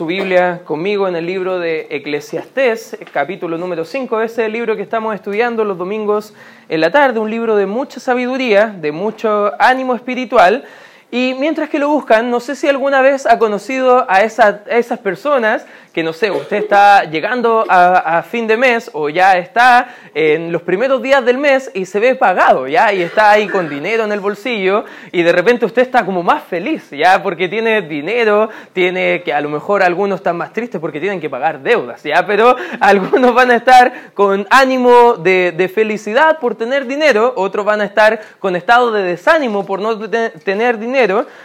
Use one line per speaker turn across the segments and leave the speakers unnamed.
su Biblia conmigo en el libro de Eclesiastés, capítulo número 5. Ese es el libro que estamos estudiando los domingos en la tarde, un libro de mucha sabiduría, de mucho ánimo espiritual. Y mientras que lo buscan, no sé si alguna vez ha conocido a, a esas personas que no sé, usted está llegando a, fin de mes o ya está en los primeros días del mes y se ve pagado, ¿ya? Y está ahí con dinero en el bolsillo y de repente usted está como más feliz, ¿ya? Porque tiene dinero, tiene que a lo mejor algunos están más tristes porque tienen que pagar deudas, ¿ya? Pero algunos van a estar con ánimo de, de felicidad por tener dinero, otros van a estar con estado de desánimo por no tener dinero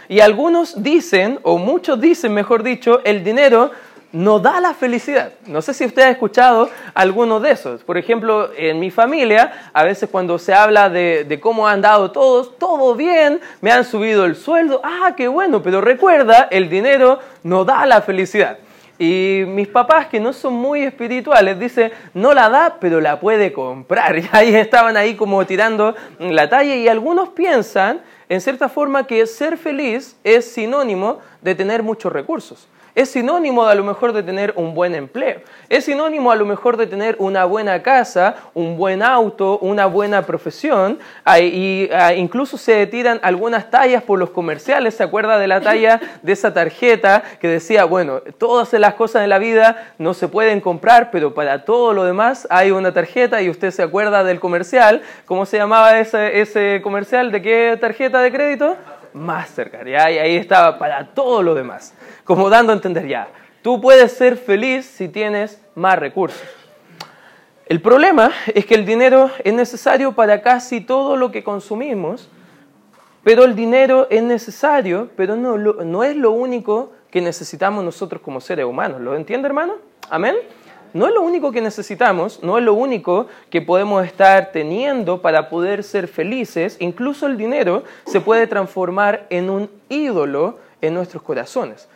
y algunos dicen, o muchos dicen, mejor dicho, el dinero no da la felicidad. No sé si usted ha escuchado alguno de esos. Por ejemplo, en mi familia, a veces cuando se habla de, cómo han dado todos, todo bien, me han subido el sueldo, ah, qué bueno, pero recuerda, el dinero no da la felicidad. Y mis papás, que no son muy espirituales, dicen, no la da, pero la puede comprar. Y ahí estaban ahí como tirando la talla y algunos piensan, en cierta forma, que ser feliz es sinónimo de tener muchos recursos. Es sinónimo a lo mejor de tener un buen empleo. Es sinónimo a lo mejor de tener una buena casa, un buen auto, una buena profesión. Y incluso se tiran algunas tallas por los comerciales. ¿Se acuerda de la talla de esa tarjeta que decía, bueno, todas las cosas de la vida no se pueden comprar, pero para todo lo demás hay una tarjeta y usted se acuerda del comercial. ¿Cómo se llamaba ese, ese comercial? ¿De qué tarjeta de crédito? Mastercard. Y ahí estaba para todo lo demás como dando a entender ya, tú puedes ser feliz si tienes más recursos. El problema es que el dinero es necesario para casi todo lo que consumimos, pero el dinero es necesario, pero no, es lo único que necesitamos nosotros como seres humanos. ¿Lo entiende, hermano? Amén. No es lo único que necesitamos, no es lo único que podemos estar teniendo para poder ser felices. Incluso el dinero se puede transformar en un ídolo en nuestros corazones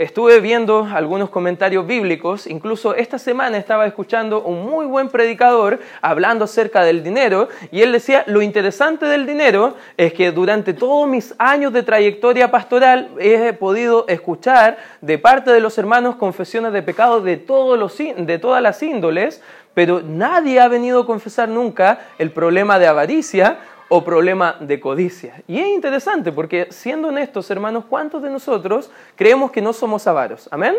estuve viendo algunos comentarios bíblicos, incluso esta semana estaba escuchando un muy buen predicador hablando acerca del dinero. Y él decía, lo interesante del dinero es que durante todos mis años de trayectoria pastoral he podido escuchar de parte de los hermanos confesiones de pecado de, todos los, de todas las índoles, pero nadie ha venido a confesar nunca el problema de avaricia o problema de codicia. Y es interesante porque, siendo honestos, hermanos, ¿cuántos de nosotros creemos que no somos avaros? ¿Amén?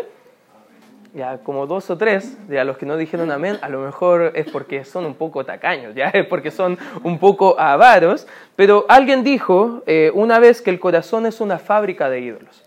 Ya como dos o tres de los que no dijeron amén, a lo mejor es porque son un poco tacaños, ya es porque son un poco avaros. Pero alguien dijo eh, una vez que el corazón es una fábrica de ídolos.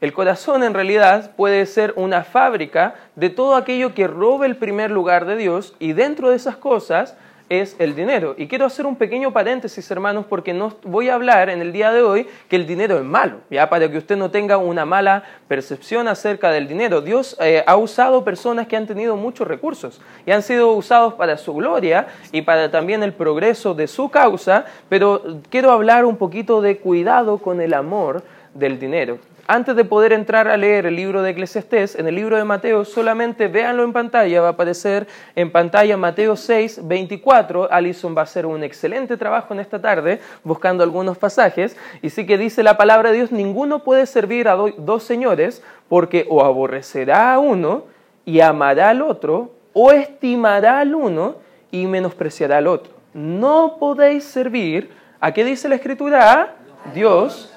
El corazón en realidad puede ser una fábrica de todo aquello que robe el primer lugar de Dios y dentro de esas cosas es el dinero. Y quiero hacer un pequeño paréntesis, hermanos, porque no voy a hablar en el día de hoy que el dinero es malo, ya para que usted no tenga una mala percepción acerca del dinero. Dios eh, ha usado personas que han tenido muchos recursos y han sido usados para su gloria y para también el progreso de su causa, pero quiero hablar un poquito de cuidado con el amor del dinero. Antes de poder entrar a leer el libro de Eclesiastés, en el libro de Mateo, solamente véanlo en pantalla, va a aparecer en pantalla Mateo 6, 24. Alison va a hacer un excelente trabajo en esta tarde buscando algunos pasajes. Y sí que dice la palabra de Dios, ninguno puede servir a dos señores porque o aborrecerá a uno y amará al otro, o estimará al uno y menospreciará al otro. No podéis servir, ¿a qué dice la Escritura? A Dios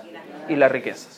y las riquezas.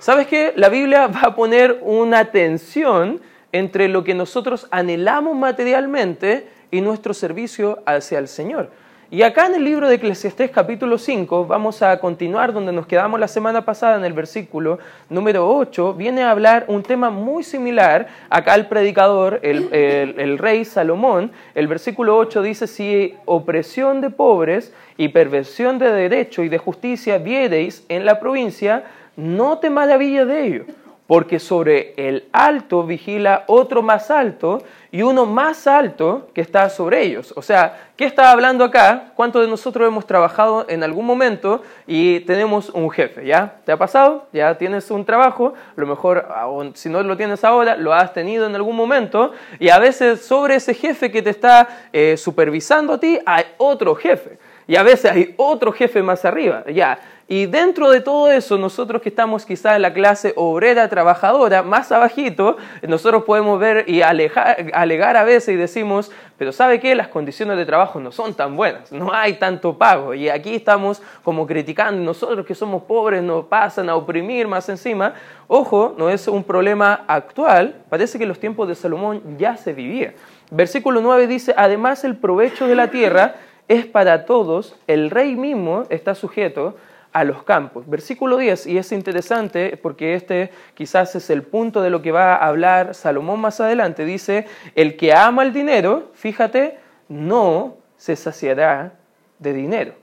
¿Sabes qué? La Biblia va a poner una tensión entre lo que nosotros anhelamos materialmente y nuestro servicio hacia el Señor. Y acá en el libro de Eclesiastés capítulo 5, vamos a continuar donde nos quedamos la semana pasada en el versículo número 8, viene a hablar un tema muy similar. Acá el predicador, el, el rey Salomón, el versículo 8 dice, si opresión de pobres y perversión de derecho y de justicia viereis en la provincia, no te maravilles de ello, porque sobre el alto vigila otro más alto y uno más alto que está sobre ellos. O sea, ¿qué está hablando acá? ¿Cuántos de nosotros hemos trabajado en algún momento y tenemos un jefe? ¿Ya? ¿Te ha pasado? ¿Ya tienes un trabajo? A lo mejor, si no lo tienes ahora, lo has tenido en algún momento y a veces sobre ese jefe que te está eh, supervisando a ti hay otro jefe. Y a veces hay otro jefe más arriba, ya. Y dentro de todo eso, nosotros que estamos quizás en la clase obrera, trabajadora, más abajito, nosotros podemos ver y alegar a veces y decimos, pero ¿sabe qué? Las condiciones de trabajo no son tan buenas, no hay tanto pago. Y aquí estamos como criticando, nosotros que somos pobres nos pasan a oprimir más encima. Ojo, no es un problema actual, parece que los tiempos de Salomón ya se vivía. Versículo 9 dice, además el provecho de la tierra es para todos, el rey mismo está sujeto a los campos. Versículo 10, y es interesante porque este quizás es el punto de lo que va a hablar Salomón más adelante, dice, el que ama el dinero, fíjate, no se saciará de dinero.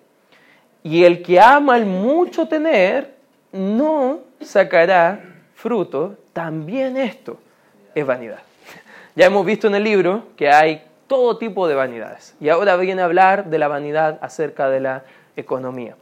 Y el que ama el mucho tener, no sacará fruto, también esto es vanidad. Ya hemos visto en el libro que hay todo tipo de vanidades. Y ahora viene a hablar de la vanidad acerca de la economía.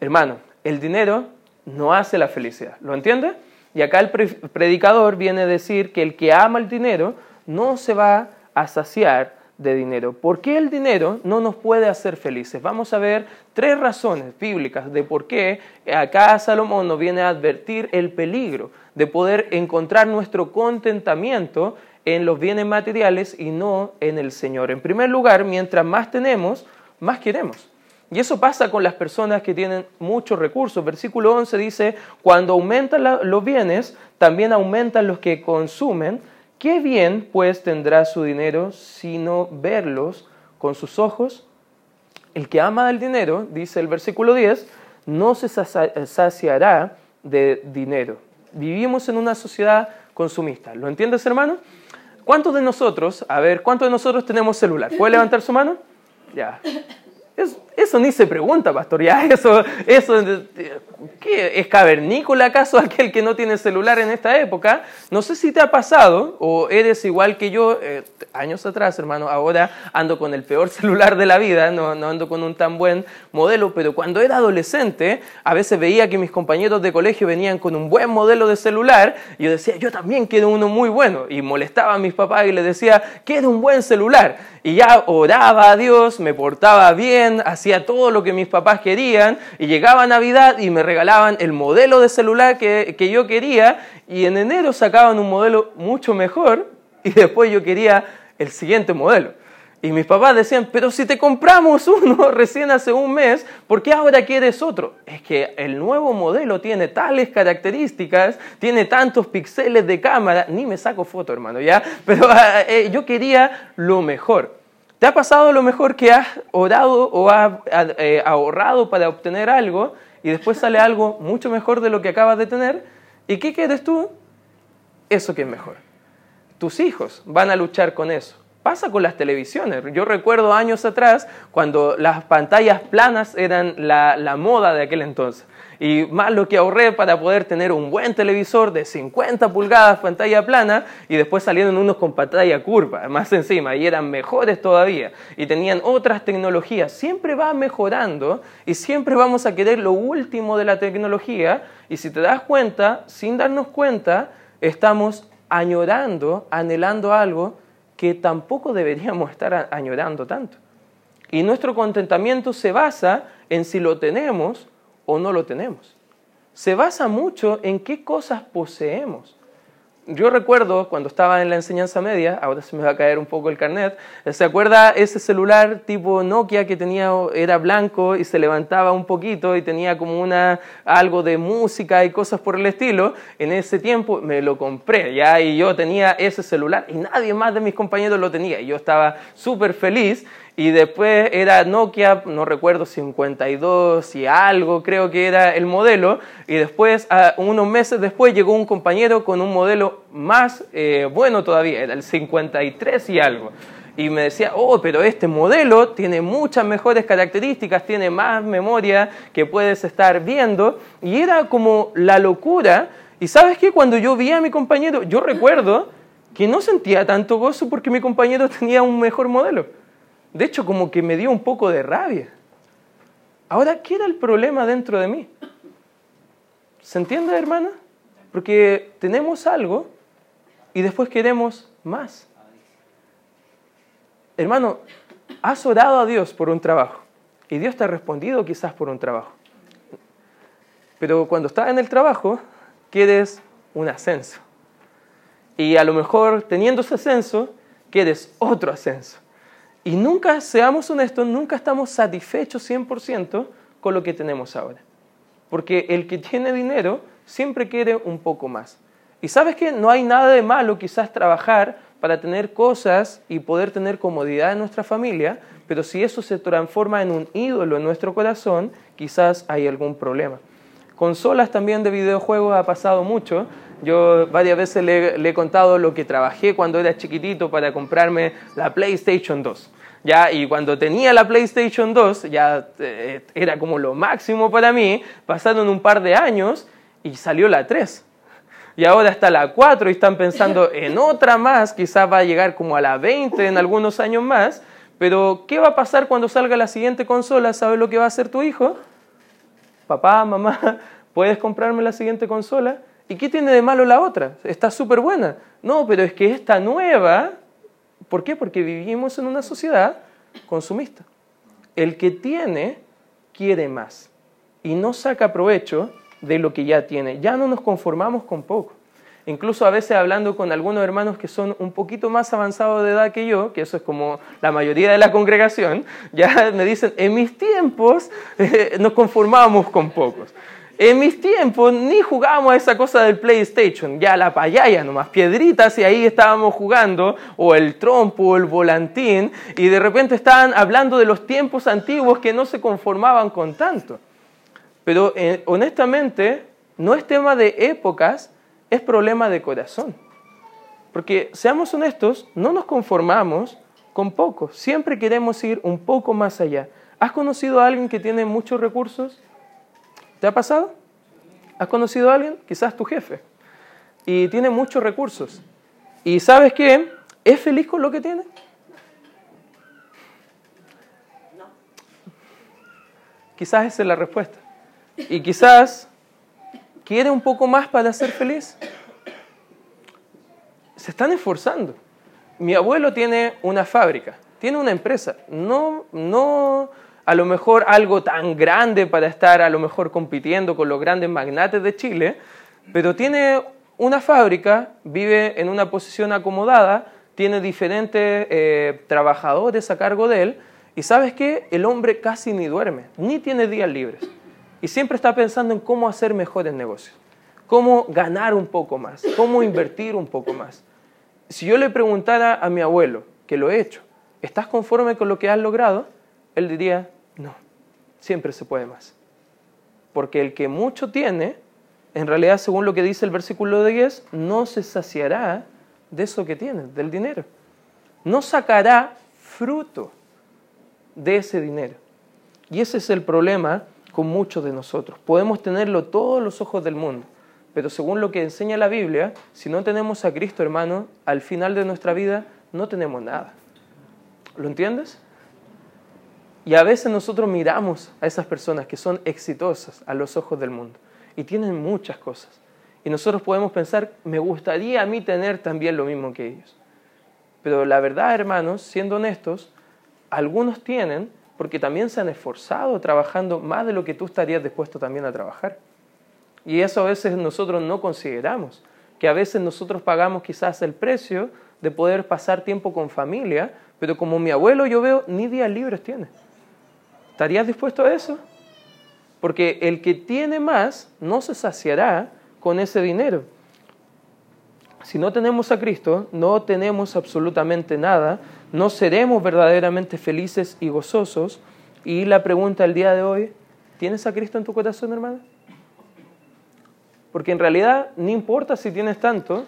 Hermano, el dinero no hace la felicidad, ¿lo entiende? Y acá el predicador viene a decir que el que ama el dinero no se va a saciar de dinero. ¿Por qué el dinero no nos puede hacer felices? Vamos a ver tres razones bíblicas de por qué acá Salomón nos viene a advertir el peligro de poder encontrar nuestro contentamiento en los bienes materiales y no en el Señor. En primer lugar, mientras más tenemos, más queremos. Y eso pasa con las personas que tienen muchos recursos. Versículo 11 dice, cuando aumentan los bienes, también aumentan los que consumen. ¿Qué bien pues tendrá su dinero sino verlos con sus ojos? El que ama el dinero, dice el versículo 10, no se saciará de dinero. Vivimos en una sociedad consumista. ¿Lo entiendes, hermano? ¿Cuántos de nosotros, a ver, cuántos de nosotros tenemos celular? ¿Puede levantar su mano? Ya. Eso ni se pregunta, pastor. Ya, eso, eso, ¿qué? ¿Es cavernícola acaso aquel que no tiene celular en esta época? No sé si te ha pasado o eres igual que yo, eh, años atrás, hermano. Ahora ando con el peor celular de la vida, no, no ando con un tan buen modelo, pero cuando era adolescente, a veces veía que mis compañeros de colegio venían con un buen modelo de celular y yo decía, yo también quiero uno muy bueno. Y molestaba a mis papás y les decía, quiero un buen celular. Y ya oraba a Dios, me portaba bien, todo lo que mis papás querían y llegaba Navidad y me regalaban el modelo de celular que, que yo quería y en enero sacaban un modelo mucho mejor y después yo quería el siguiente modelo. Y mis papás decían, pero si te compramos uno recién hace un mes, ¿por qué ahora quieres otro? Es que el nuevo modelo tiene tales características, tiene tantos píxeles de cámara, ni me saco foto, hermano, ¿ya? Pero eh, yo quería lo mejor. ¿Te ha pasado lo mejor que has orado o has eh, ahorrado para obtener algo y después sale algo mucho mejor de lo que acabas de tener? ¿Y qué quieres tú? Eso que es mejor. Tus hijos van a luchar con eso. Pasa con las televisiones. Yo recuerdo años atrás cuando las pantallas planas eran la moda de aquel entonces y más lo que ahorré para poder tener un buen televisor de 50 pulgadas, pantalla plana, y después salieron unos con pantalla curva, más encima, y eran mejores todavía, y tenían otras tecnologías. Siempre va mejorando y siempre vamos a querer lo último de la tecnología, y si te das cuenta, sin darnos cuenta, estamos añorando, anhelando algo que tampoco deberíamos estar añorando tanto. Y nuestro contentamiento se basa en si lo tenemos o no lo tenemos. Se basa mucho en qué cosas poseemos. Yo recuerdo cuando estaba en la enseñanza media, ahora se me va a caer un poco el carnet, ¿se acuerda ese celular tipo Nokia que tenía, era blanco y se levantaba un poquito y tenía como una, algo de música y cosas por el estilo? En ese tiempo me lo compré, ya, y yo tenía ese celular y nadie más de mis compañeros lo tenía. Y yo estaba súper feliz y después era Nokia, no recuerdo, 52 y algo, creo que era el modelo. Y después, unos meses después, llegó un compañero con un modelo más eh, bueno todavía, era el 53 y algo. Y me decía, oh, pero este modelo tiene muchas mejores características, tiene más memoria que puedes estar viendo. Y era como la locura. Y sabes qué, cuando yo vi a mi compañero, yo recuerdo que no sentía tanto gozo porque mi compañero tenía un mejor modelo. De hecho, como que me dio un poco de rabia. Ahora, ¿qué era el problema dentro de mí? ¿Se entiende, hermana? Porque tenemos algo y después queremos más. Hermano, has orado a Dios por un trabajo Y Dios te ha respondido quizás por un trabajo. Pero cuando estás en el trabajo, quieres un ascenso. Y a lo mejor teniendo ese ascenso, quieres otro ascenso. Y nunca, seamos honestos, nunca estamos satisfechos 100% con lo que tenemos ahora. Porque el que tiene dinero siempre quiere un poco más. Y sabes que no hay nada de malo quizás trabajar para tener cosas y poder tener comodidad en nuestra familia, pero si eso se transforma en un ídolo en nuestro corazón, quizás hay algún problema. Consolas también de videojuegos ha pasado mucho. Yo varias veces le, he contado lo que trabajé cuando era chiquitito para comprarme la PlayStation 2. ¿ya? Y cuando tenía la PlayStation 2, ya eh, era como lo máximo para mí, pasaron un par de años y salió la 3. Y ahora está la 4 y están pensando en otra más, quizás va a llegar como a la 20 en algunos años más, pero ¿qué va a pasar cuando salga la siguiente consola? ¿Sabes lo que va a hacer tu hijo? Papá, mamá, ¿puedes comprarme la siguiente consola? ¿Y qué tiene de malo la otra? Está súper buena. No, pero es que esta nueva, ¿por qué? Porque vivimos en una sociedad consumista. El que tiene quiere más y no saca provecho de lo que ya tiene. Ya no nos conformamos con poco. Incluso a veces hablando con algunos hermanos que son un poquito más avanzados de edad que yo, que eso es como la mayoría de la congregación, ya me dicen, en mis tiempos eh, nos conformábamos con pocos. En mis tiempos ni jugábamos a esa cosa del PlayStation, ya la payaya nomás, piedritas y ahí estábamos jugando, o el trompo, o el volantín, y de repente estaban hablando de los tiempos antiguos que no se conformaban con tanto. Pero eh, honestamente, no es tema de épocas, es problema de corazón. Porque seamos honestos, no nos conformamos con poco, siempre queremos ir un poco más allá. ¿Has conocido a alguien que tiene muchos recursos? ¿Te ha pasado? ¿Has conocido a alguien? Quizás tu jefe. Y tiene muchos recursos. ¿Y sabes qué? ¿Es feliz con lo que tiene? No. Quizás esa es la respuesta. Y quizás quiere un poco más para ser feliz. Se están esforzando. Mi abuelo tiene una fábrica, tiene una empresa, no, no a lo mejor algo tan grande para estar a lo mejor compitiendo con los grandes magnates de Chile, pero tiene una fábrica, vive en una posición acomodada, tiene diferentes eh, trabajadores a cargo de él, y sabes que el hombre casi ni duerme, ni tiene días libres y siempre está pensando en cómo hacer mejores negocios, cómo ganar un poco más, cómo invertir un poco más. Si yo le preguntara a mi abuelo, que lo he hecho, ¿estás conforme con lo que has logrado? Él diría, no, siempre se puede más. Porque el que mucho tiene, en realidad, según lo que dice el versículo de 10, no se saciará de eso que tiene, del dinero. No sacará fruto de ese dinero. Y ese es el problema con muchos de nosotros. Podemos tenerlo todos los ojos del mundo, pero según lo que enseña la Biblia, si no tenemos a Cristo, hermano, al final de nuestra vida no tenemos nada. ¿Lo entiendes? Y a veces nosotros miramos a esas personas que son exitosas a los ojos del mundo y tienen muchas cosas. Y nosotros podemos pensar, me gustaría a mí tener también lo mismo que ellos. Pero la verdad, hermanos, siendo honestos, algunos tienen porque también se han esforzado trabajando más de lo que tú estarías dispuesto también a trabajar. Y eso a veces nosotros no consideramos, que a veces nosotros pagamos quizás el precio de poder pasar tiempo con familia, pero como mi abuelo yo veo, ni días libres tiene. ¿Estarías dispuesto a eso? Porque el que tiene más no se saciará con ese dinero. Si no tenemos a Cristo, no tenemos absolutamente nada, no seremos verdaderamente felices y gozosos. Y la pregunta del día de hoy, ¿tienes a Cristo en tu corazón, hermano? Porque en realidad no importa si tienes tanto,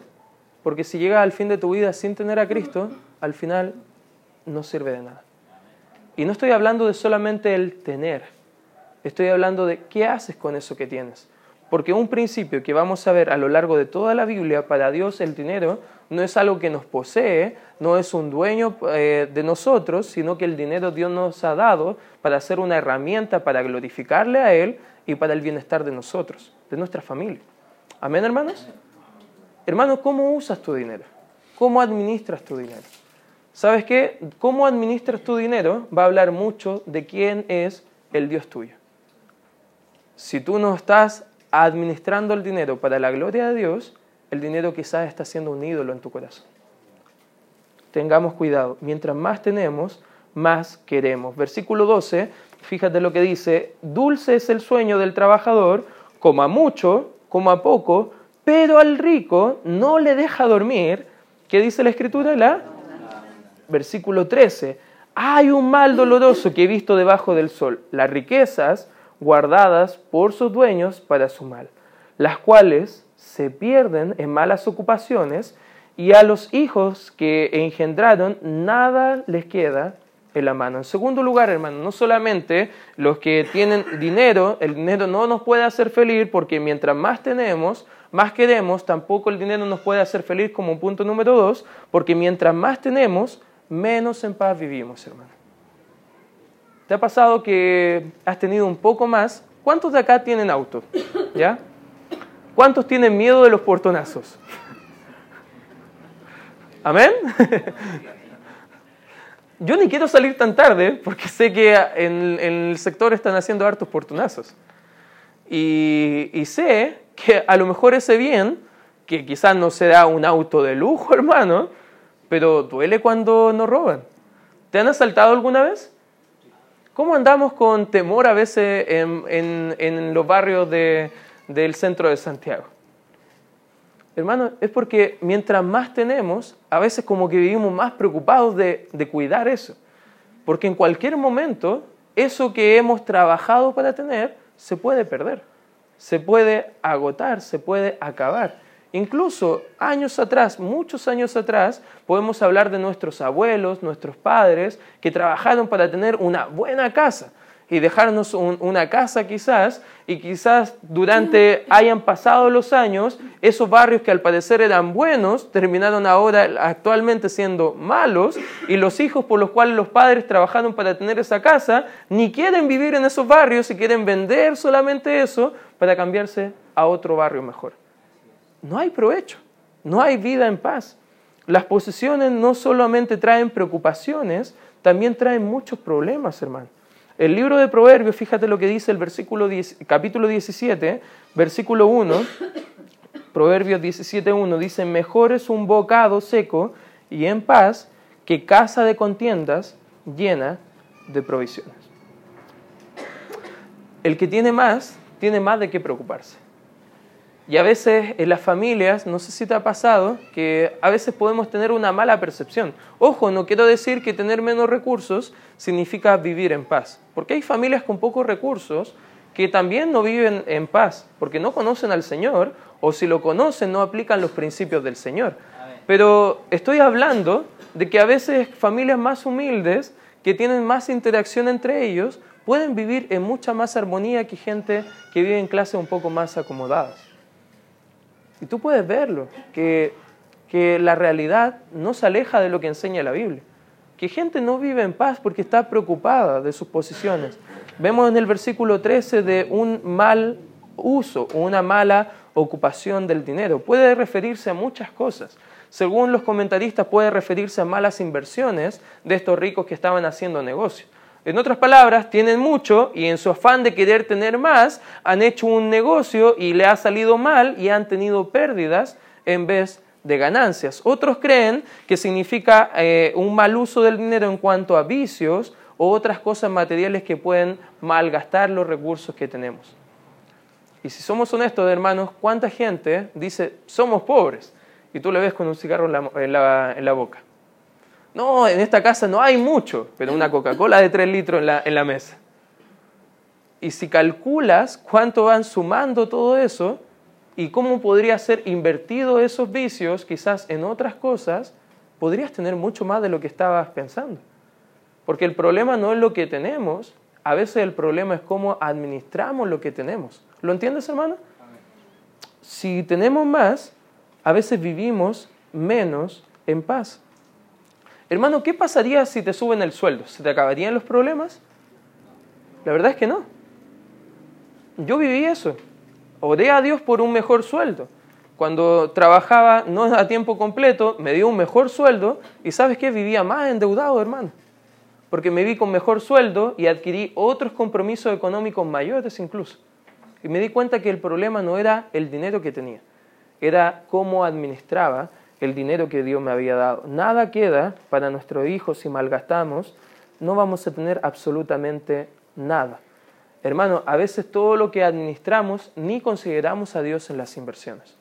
porque si llegas al fin de tu vida sin tener a Cristo, al final no sirve de nada. Y no estoy hablando de solamente el tener, estoy hablando de qué haces con eso que tienes. Porque un principio que vamos a ver a lo largo de toda la Biblia, para Dios el dinero no es algo que nos posee, no es un dueño eh, de nosotros, sino que el dinero Dios nos ha dado para ser una herramienta para glorificarle a Él y para el bienestar de nosotros, de nuestra familia. Amén, hermanos. Hermanos, ¿cómo usas tu dinero? ¿Cómo administras tu dinero? ¿Sabes qué? Cómo administras tu dinero va a hablar mucho de quién es el Dios tuyo. Si tú no estás administrando el dinero para la gloria de Dios, el dinero quizás está siendo un ídolo en tu corazón. Tengamos cuidado. Mientras más tenemos, más queremos. Versículo 12, fíjate lo que dice, dulce es el sueño del trabajador, coma mucho, coma poco, pero al rico no le deja dormir. ¿Qué dice la escritura? La versículo 13, hay un mal doloroso que he visto debajo del sol, las riquezas guardadas por sus dueños para su mal, las cuales se pierden en malas ocupaciones y a los hijos que engendraron nada les queda en la mano. En segundo lugar, hermano, no solamente los que tienen dinero, el dinero no nos puede hacer feliz porque mientras más tenemos, más queremos, tampoco el dinero nos puede hacer feliz como punto número dos, porque mientras más tenemos, menos en paz vivimos, hermano. ¿Te ha pasado que has tenido un poco más? ¿Cuántos de acá tienen auto? ¿Ya? ¿Cuántos tienen miedo de los portonazos? ¿Amén? Yo ni quiero salir tan tarde porque sé que en, el sector están haciendo hartos portonazos. Y, y, sé que a lo mejor ese bien, que quizás no será un auto de lujo, hermano, pero duele cuando nos roban. ¿Te han asaltado alguna vez? ¿Cómo andamos con temor a veces en, los barrios del centro de Santiago? Hermano, es porque mientras más tenemos, a veces como que vivimos más preocupados de, de cuidar eso. Porque en cualquier momento, eso que hemos trabajado para tener se puede perder, se puede agotar, se puede acabar. Incluso años atrás, muchos años atrás, podemos hablar de nuestros abuelos, nuestros padres, que trabajaron para tener una buena casa y dejarnos una casa quizás, y quizás durante hayan pasado los años, esos barrios que al parecer eran buenos, terminaron ahora actualmente siendo malos, y los hijos por los cuales los padres trabajaron para tener esa casa, ni quieren vivir en esos barrios y quieren vender solamente eso para cambiarse a otro barrio mejor no hay provecho, no hay vida en paz. Las posesiones no solamente traen preocupaciones, también traen muchos problemas, hermano. El libro de Proverbios, fíjate lo que dice el versículo capítulo 17, versículo 1, Proverbios 17.1 dice, mejor es un bocado seco y en paz que casa de contiendas llena de provisiones. El que tiene más, tiene más de qué preocuparse. Y a veces en las familias, no sé si te ha pasado, que a veces podemos tener una mala percepción. Ojo, no quiero decir que tener menos recursos significa vivir en paz, porque hay familias con pocos recursos que también no viven en paz, porque no conocen al Señor, o si lo conocen no aplican los principios del Señor. Pero estoy hablando de que a veces familias más humildes, que tienen más interacción entre ellos, pueden vivir en mucha más armonía que gente que vive en clases un poco más acomodadas. Y tú puedes verlo, que, que la realidad no se aleja de lo que enseña la Biblia. Que gente no vive en paz porque está preocupada de sus posiciones. Vemos en el versículo 13 de un mal uso, una mala ocupación del dinero. Puede referirse a muchas cosas. Según los comentaristas, puede referirse a malas inversiones de estos ricos que estaban haciendo negocio. En otras palabras, tienen mucho y en su afán de querer tener más, han hecho un negocio y le ha salido mal y han tenido pérdidas en vez de ganancias. Otros creen que significa eh, un mal uso del dinero en cuanto a vicios o otras cosas materiales que pueden malgastar los recursos que tenemos. Y si somos honestos, hermanos, ¿cuánta gente dice somos pobres? Y tú le ves con un cigarro en la boca. No, en esta casa no hay mucho, pero una Coca-Cola de 3 litros en la, en la mesa. Y si calculas cuánto van sumando todo eso y cómo podría ser invertido esos vicios quizás en otras cosas, podrías tener mucho más de lo que estabas pensando. Porque el problema no es lo que tenemos, a veces el problema es cómo administramos lo que tenemos. ¿Lo entiendes, hermano? Si tenemos más, a veces vivimos menos en paz. Hermano, ¿qué pasaría si te suben el sueldo? ¿Se te acabarían los problemas? La verdad es que no. Yo viví eso. Oré a Dios por un mejor sueldo. Cuando trabajaba no a tiempo completo, me dio un mejor sueldo y sabes qué, vivía más endeudado, hermano. Porque me vi con mejor sueldo y adquirí otros compromisos económicos mayores incluso. Y me di cuenta que el problema no era el dinero que tenía, era cómo administraba el dinero que Dios me había dado. Nada queda para nuestros hijos si malgastamos, no vamos a tener absolutamente nada. Hermano, a veces todo lo que administramos ni consideramos a Dios en las inversiones.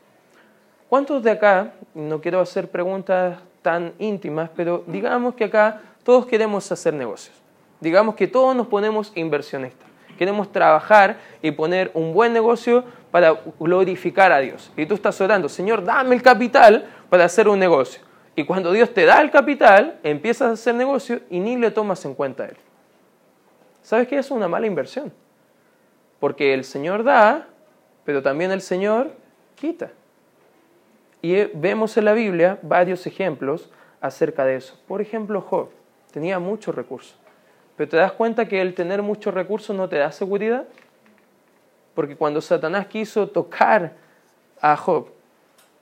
¿Cuántos de acá, no quiero hacer preguntas tan íntimas, pero digamos que acá todos queremos hacer negocios? Digamos que todos nos ponemos inversionistas. Queremos trabajar y poner un buen negocio para glorificar a Dios. Y tú estás orando, Señor, dame el capital para hacer un negocio. Y cuando Dios te da el capital, empiezas a hacer negocio y ni le tomas en cuenta a Él. ¿Sabes qué? Es una mala inversión. Porque el Señor da, pero también el Señor quita. Y vemos en la Biblia varios ejemplos acerca de eso. Por ejemplo, Job tenía muchos recursos. Pero te das cuenta que el tener muchos recursos no te da seguridad. Porque cuando Satanás quiso tocar a Job,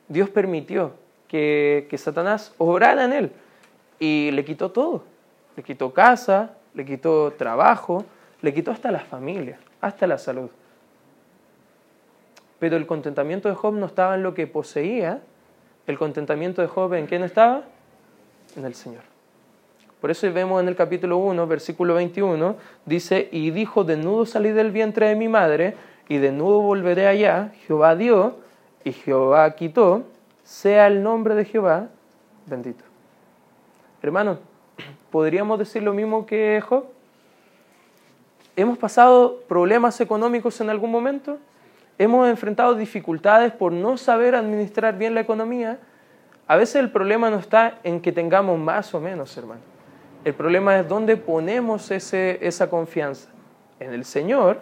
Dios permitió que, que Satanás obrara en él y le quitó todo. Le quitó casa, le quitó trabajo, le quitó hasta la familia, hasta la salud. Pero el contentamiento de Job no estaba en lo que poseía, el contentamiento de Job en quién estaba? En el Señor. Por eso vemos en el capítulo 1, versículo 21, dice, y dijo, nudo salí del vientre de mi madre, y de nudo volveré allá, Jehová dio, y Jehová quitó, sea el nombre de Jehová bendito. Hermano, ¿podríamos decir lo mismo que Job? ¿Hemos pasado problemas económicos en algún momento? ¿Hemos enfrentado dificultades por no saber administrar bien la economía? A veces el problema no está en que tengamos más o menos, hermano. El problema es dónde ponemos ese, esa confianza, en el Señor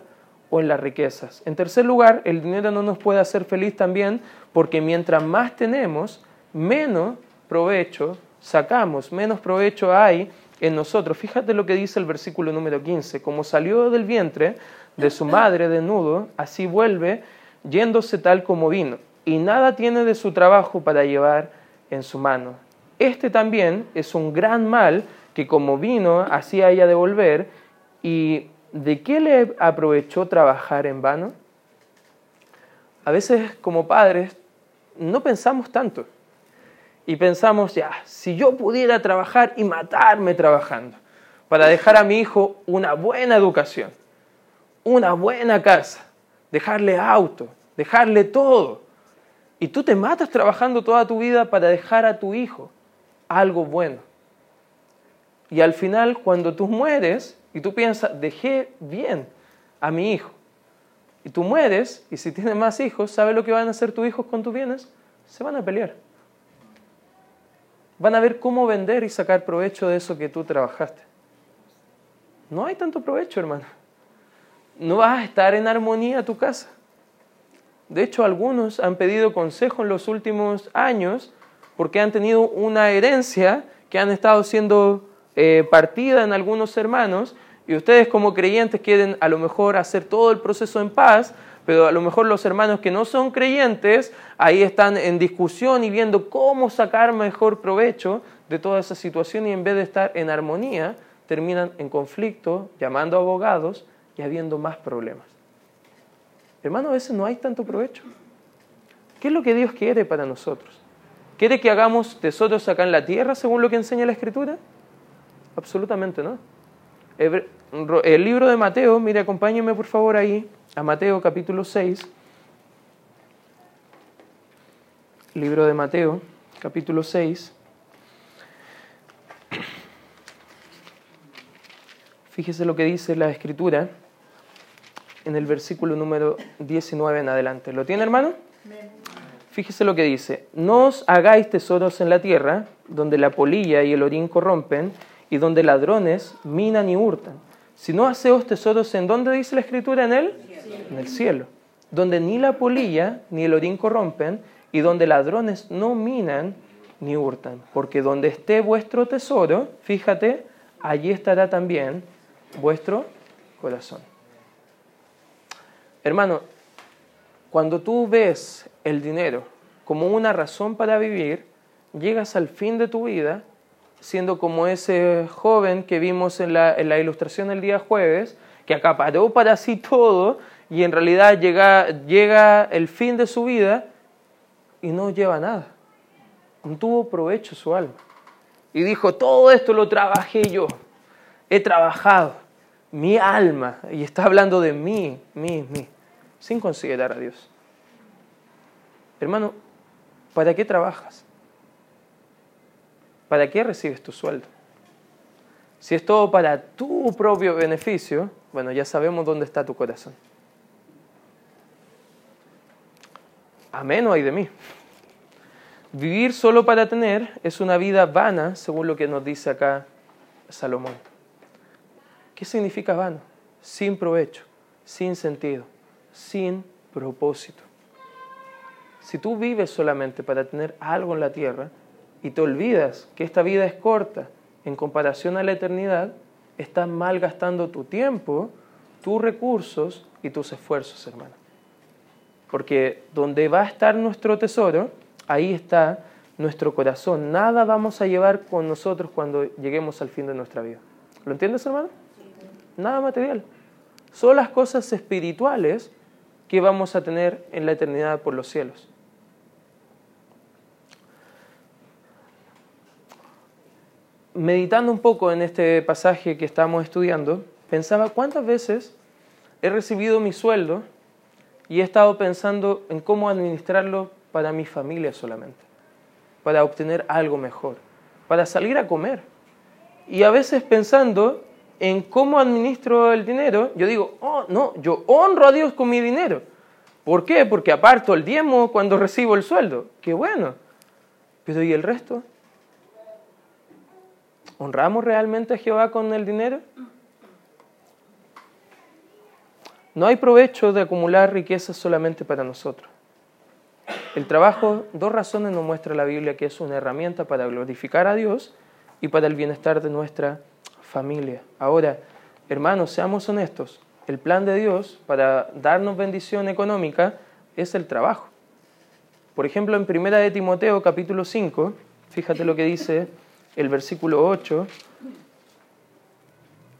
o en las riquezas. En tercer lugar, el dinero no nos puede hacer feliz también porque mientras más tenemos, menos provecho sacamos, menos provecho hay en nosotros. Fíjate lo que dice el versículo número 15, como salió del vientre de su madre desnudo, así vuelve yéndose tal como vino, y nada tiene de su trabajo para llevar en su mano. Este también es un gran mal que como vino, así haya de volver, y ¿de qué le aprovechó trabajar en vano? A veces como padres no pensamos tanto y pensamos, ya, si yo pudiera trabajar y matarme trabajando para dejar a mi hijo una buena educación, una buena casa, dejarle auto, dejarle todo, y tú te matas trabajando toda tu vida para dejar a tu hijo algo bueno. Y al final, cuando tú mueres y tú piensas, dejé bien a mi hijo, y tú mueres, y si tienes más hijos, ¿sabes lo que van a hacer tus hijos con tus bienes? Se van a pelear. Van a ver cómo vender y sacar provecho de eso que tú trabajaste. No hay tanto provecho, hermano. No vas a estar en armonía tu casa. De hecho, algunos han pedido consejo en los últimos años porque han tenido una herencia que han estado siendo eh, partida en algunos hermanos y ustedes como creyentes quieren a lo mejor hacer todo el proceso en paz, pero a lo mejor los hermanos que no son creyentes ahí están en discusión y viendo cómo sacar mejor provecho de toda esa situación y en vez de estar en armonía, terminan en conflicto, llamando a abogados y habiendo más problemas. Hermano, a veces no hay tanto provecho. ¿Qué es lo que Dios quiere para nosotros? ¿Quiere que hagamos tesoros acá en la tierra según lo que enseña la Escritura? Absolutamente no. El libro de Mateo, mire, acompáñenme por favor ahí, a Mateo capítulo 6. Libro de Mateo, capítulo 6. Fíjese lo que dice la escritura en el versículo número 19 en adelante. ¿Lo tiene, hermano? Fíjese lo que dice. No os hagáis tesoros en la tierra, donde la polilla y el orín corrompen, y donde ladrones minan y hurtan. Si no haceos tesoros en dónde dice la escritura en él? En el cielo. Donde ni la polilla ni el orín corrompen y donde ladrones no minan ni hurtan. Porque donde esté vuestro tesoro, fíjate, allí estará también vuestro corazón. Hermano, cuando tú ves el dinero como una razón para vivir, llegas al fin de tu vida siendo como ese joven que vimos en la, ilustración el día jueves, que acaparó para sí todo y en realidad llega, llega el fin de su vida y no lleva nada. No tuvo provecho su alma. Y dijo, todo esto lo trabajé yo. He trabajado mi alma. Y está hablando de mí, mí, mí. Sin considerar a Dios. Hermano, ¿para qué trabajas? ¿Para qué recibes tu sueldo? Si es todo para tu propio beneficio, bueno, ya sabemos dónde está tu corazón. Amén o hay de mí. Vivir solo para tener es una vida vana, según lo que nos dice acá Salomón. ¿Qué significa vano? Sin provecho, sin sentido, sin propósito. Si tú vives solamente para tener algo en la tierra y te olvidas que esta vida es corta en comparación a la eternidad, estás malgastando tu tiempo, tus recursos y tus esfuerzos, hermano. Porque donde va a estar nuestro tesoro, ahí está nuestro corazón. Nada vamos a llevar con nosotros cuando lleguemos al fin de nuestra vida. ¿Lo entiendes, hermano? Nada material. Son las cosas espirituales que vamos a tener en la eternidad por los cielos. Meditando un poco en este pasaje que estamos estudiando, pensaba cuántas veces he recibido mi sueldo y he estado pensando en cómo administrarlo para mi familia solamente, para obtener algo mejor, para salir a comer. Y a veces pensando en cómo administro el dinero, yo digo, oh, no, yo honro a Dios con mi dinero. ¿Por qué? Porque aparto el diezmo cuando recibo el sueldo. Qué bueno. Pero ¿y el resto? ¿Honramos realmente a Jehová con el dinero? No hay provecho de acumular riquezas solamente para nosotros. El trabajo, dos razones nos muestra la Biblia que es una herramienta para glorificar a Dios y para el bienestar de nuestra familia. Ahora, hermanos, seamos honestos. El plan de Dios para darnos bendición económica es el trabajo. Por ejemplo, en Primera de Timoteo capítulo 5, fíjate lo que dice el versículo 8,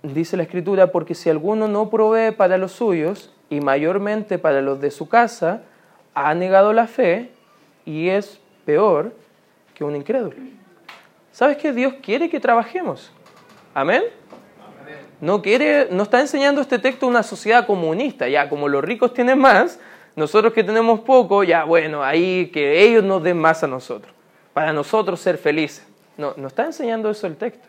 dice la escritura, porque si alguno no provee para los suyos y mayormente para los de su casa, ha negado la fe y es peor que un incrédulo. ¿Sabes que Dios quiere que trabajemos? Amén. No quiere, no está enseñando este texto una sociedad comunista, ya como los ricos tienen más, nosotros que tenemos poco, ya bueno, ahí que ellos nos den más a nosotros, para nosotros ser felices. No, no está enseñando eso el texto.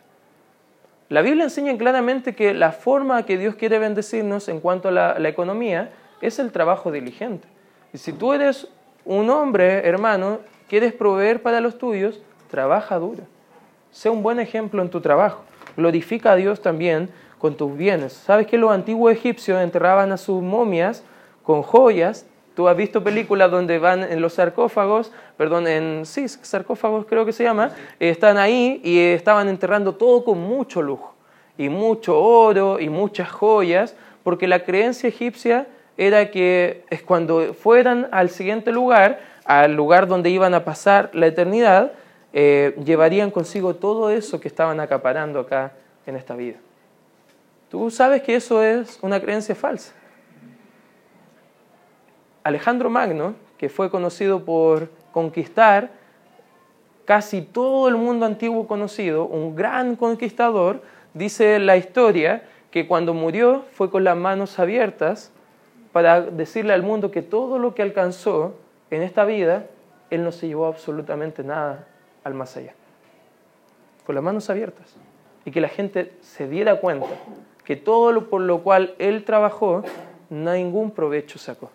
La Biblia enseña claramente que la forma que Dios quiere bendecirnos en cuanto a la economía es el trabajo diligente. Y si tú eres un hombre, hermano, quieres proveer para los tuyos, trabaja duro. Sé un buen ejemplo en tu trabajo. Glorifica a Dios también con tus bienes. ¿Sabes que los antiguos egipcios enterraban a sus momias con joyas? Tú has visto películas donde van en los sarcófagos, perdón, en sí, sarcófagos creo que se llama, están ahí y estaban enterrando todo con mucho lujo y mucho oro y muchas joyas, porque la creencia egipcia era que es cuando fueran al siguiente lugar, al lugar donde iban a pasar la eternidad, eh, llevarían consigo todo eso que estaban acaparando acá en esta vida. Tú sabes que eso es una creencia falsa. Alejandro Magno, que fue conocido por conquistar casi todo el mundo antiguo conocido, un gran conquistador, dice la historia que cuando murió fue con las manos abiertas para decirle al mundo que todo lo que alcanzó en esta vida, él no se llevó absolutamente nada al más allá. Con las manos abiertas. Y que la gente se diera cuenta que todo lo por lo cual él trabajó, ningún provecho sacó.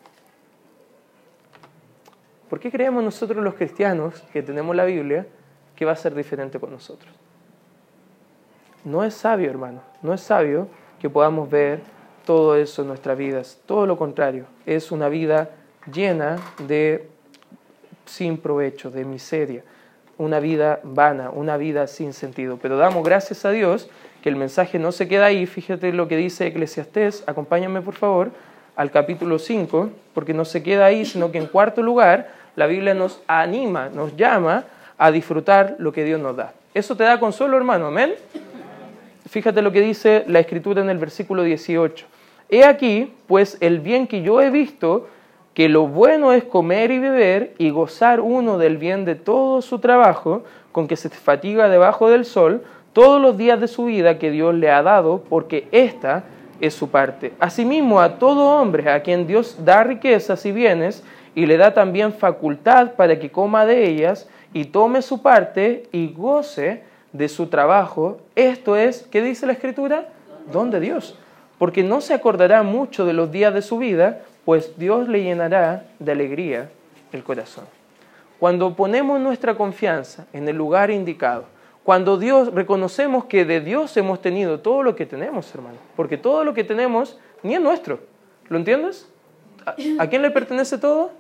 ¿Por qué creemos nosotros los cristianos que tenemos la Biblia que va a ser diferente con nosotros? No es sabio, hermano, no es sabio que podamos ver todo eso en nuestras vidas. Todo lo contrario, es una vida llena de sin provecho, de miseria, una vida vana, una vida sin sentido. Pero damos gracias a Dios que el mensaje no se queda ahí. Fíjate lo que dice Eclesiastés, acompáñame por favor al capítulo 5, porque no se queda ahí, sino que en cuarto lugar la Biblia nos anima, nos llama a disfrutar lo que Dios nos da. ¿Eso te da consuelo, hermano? Amén. Fíjate lo que dice la escritura en el versículo 18. He aquí, pues, el bien que yo he visto, que lo bueno es comer y beber y gozar uno del bien de todo su trabajo, con que se fatiga debajo del sol, todos los días de su vida que Dios le ha dado, porque esta es su parte. Asimismo, a todo hombre a quien Dios da riquezas y bienes, y le da también facultad para que coma de ellas, y tome su parte y goce de su trabajo, esto es, ¿qué dice la Escritura? Don de Dios. Porque no se acordará mucho de los días de su vida, pues Dios le llenará de alegría el corazón. Cuando ponemos nuestra confianza en el lugar indicado, cuando Dios reconocemos que de Dios hemos tenido todo lo que tenemos, hermano, porque todo lo que tenemos ni es nuestro. ¿Lo entiendes? ¿A, quién le pertenece todo?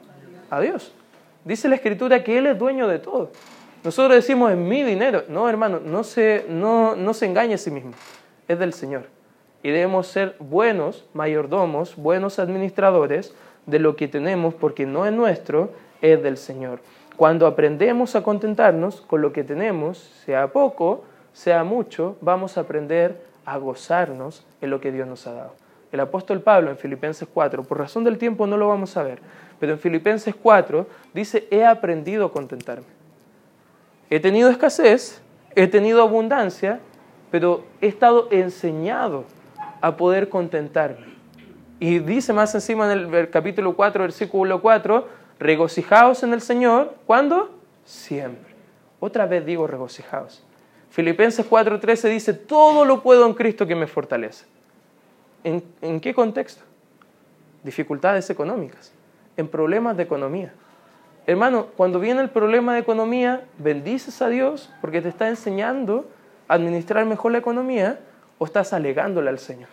A Dios. Dice la Escritura que Él es dueño de todo. Nosotros decimos es mi dinero. No, hermano, no se, no, no se engañe a sí mismo. Es del Señor. Y debemos ser buenos mayordomos, buenos administradores de lo que tenemos, porque no es nuestro, es del Señor. Cuando aprendemos a contentarnos con lo que tenemos, sea poco, sea mucho, vamos a aprender a gozarnos en lo que Dios nos ha dado. El apóstol Pablo en Filipenses 4, por razón del tiempo no lo vamos a ver, pero en Filipenses 4 dice, he aprendido a contentarme. He tenido escasez, he tenido abundancia, pero he estado enseñado a poder contentarme. Y dice más encima en el capítulo 4, versículo 4, regocijaos en el Señor, ¿cuándo? Siempre. Otra vez digo regocijaos. Filipenses 4:13 dice, todo lo puedo en Cristo que me fortalece. ¿En, ¿En qué contexto? Dificultades económicas, en problemas de economía. Hermano, cuando viene el problema de economía, bendices a Dios porque te está enseñando a administrar mejor la economía o estás alegándole al Señor.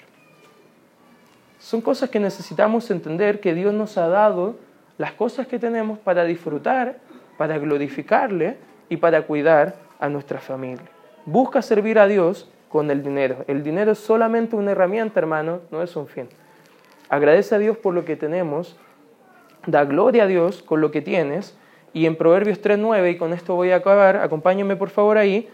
Son cosas que necesitamos entender que Dios nos ha dado las cosas que tenemos para disfrutar, para glorificarle y para cuidar a nuestra familia. Busca servir a Dios con el dinero. El dinero es solamente una herramienta, hermano, no es un fin. Agradece a Dios por lo que tenemos, da gloria a Dios con lo que tienes. Y en Proverbios 3.9, y con esto voy a acabar, acompáñenme por favor ahí,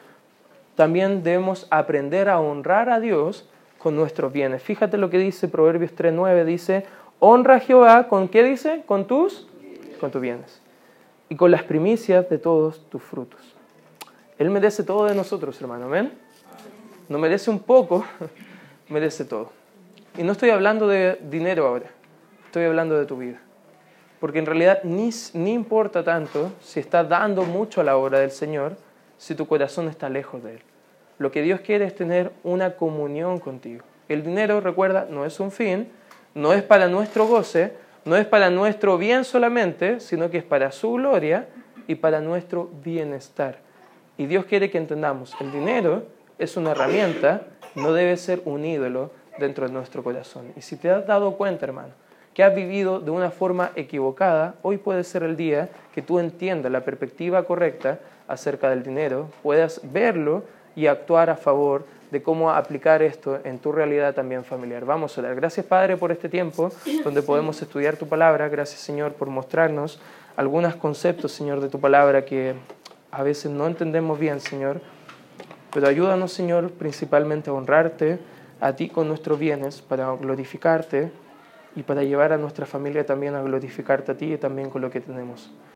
también debemos aprender a honrar a Dios con nuestros bienes. Fíjate lo que dice Proverbios 3.9, dice, Honra a Jehová con qué dice? Con tus, con tus bienes. Y con las primicias de todos tus frutos. Él merece todo de nosotros, hermano. Amén. No merece un poco, merece todo. Y no estoy hablando de dinero ahora. Estoy hablando de tu vida. Porque en realidad ni, ni importa tanto si estás dando mucho a la obra del Señor, si tu corazón está lejos de Él. Lo que Dios quiere es tener una comunión contigo. El dinero, recuerda, no es un fin, no es para nuestro goce, no es para nuestro bien solamente, sino que es para su gloria y para nuestro bienestar. Y Dios quiere que entendamos, el dinero es una herramienta, no debe ser un ídolo dentro de nuestro corazón. Y si te has dado cuenta, hermano, que has vivido de una forma equivocada, hoy puede ser el día que tú entiendas la perspectiva correcta acerca del dinero, puedas verlo y actuar a favor de cómo aplicar esto en tu realidad también familiar. Vamos a orar. Gracias Padre por este tiempo donde podemos estudiar tu palabra. Gracias Señor por mostrarnos algunos conceptos, Señor, de tu palabra que a veces no entendemos bien, Señor. Pero ayúdanos, Señor, principalmente a honrarte a ti con nuestros bienes, para glorificarte y para llevar a nuestra familia también a glorificarte a ti y también con lo que tenemos.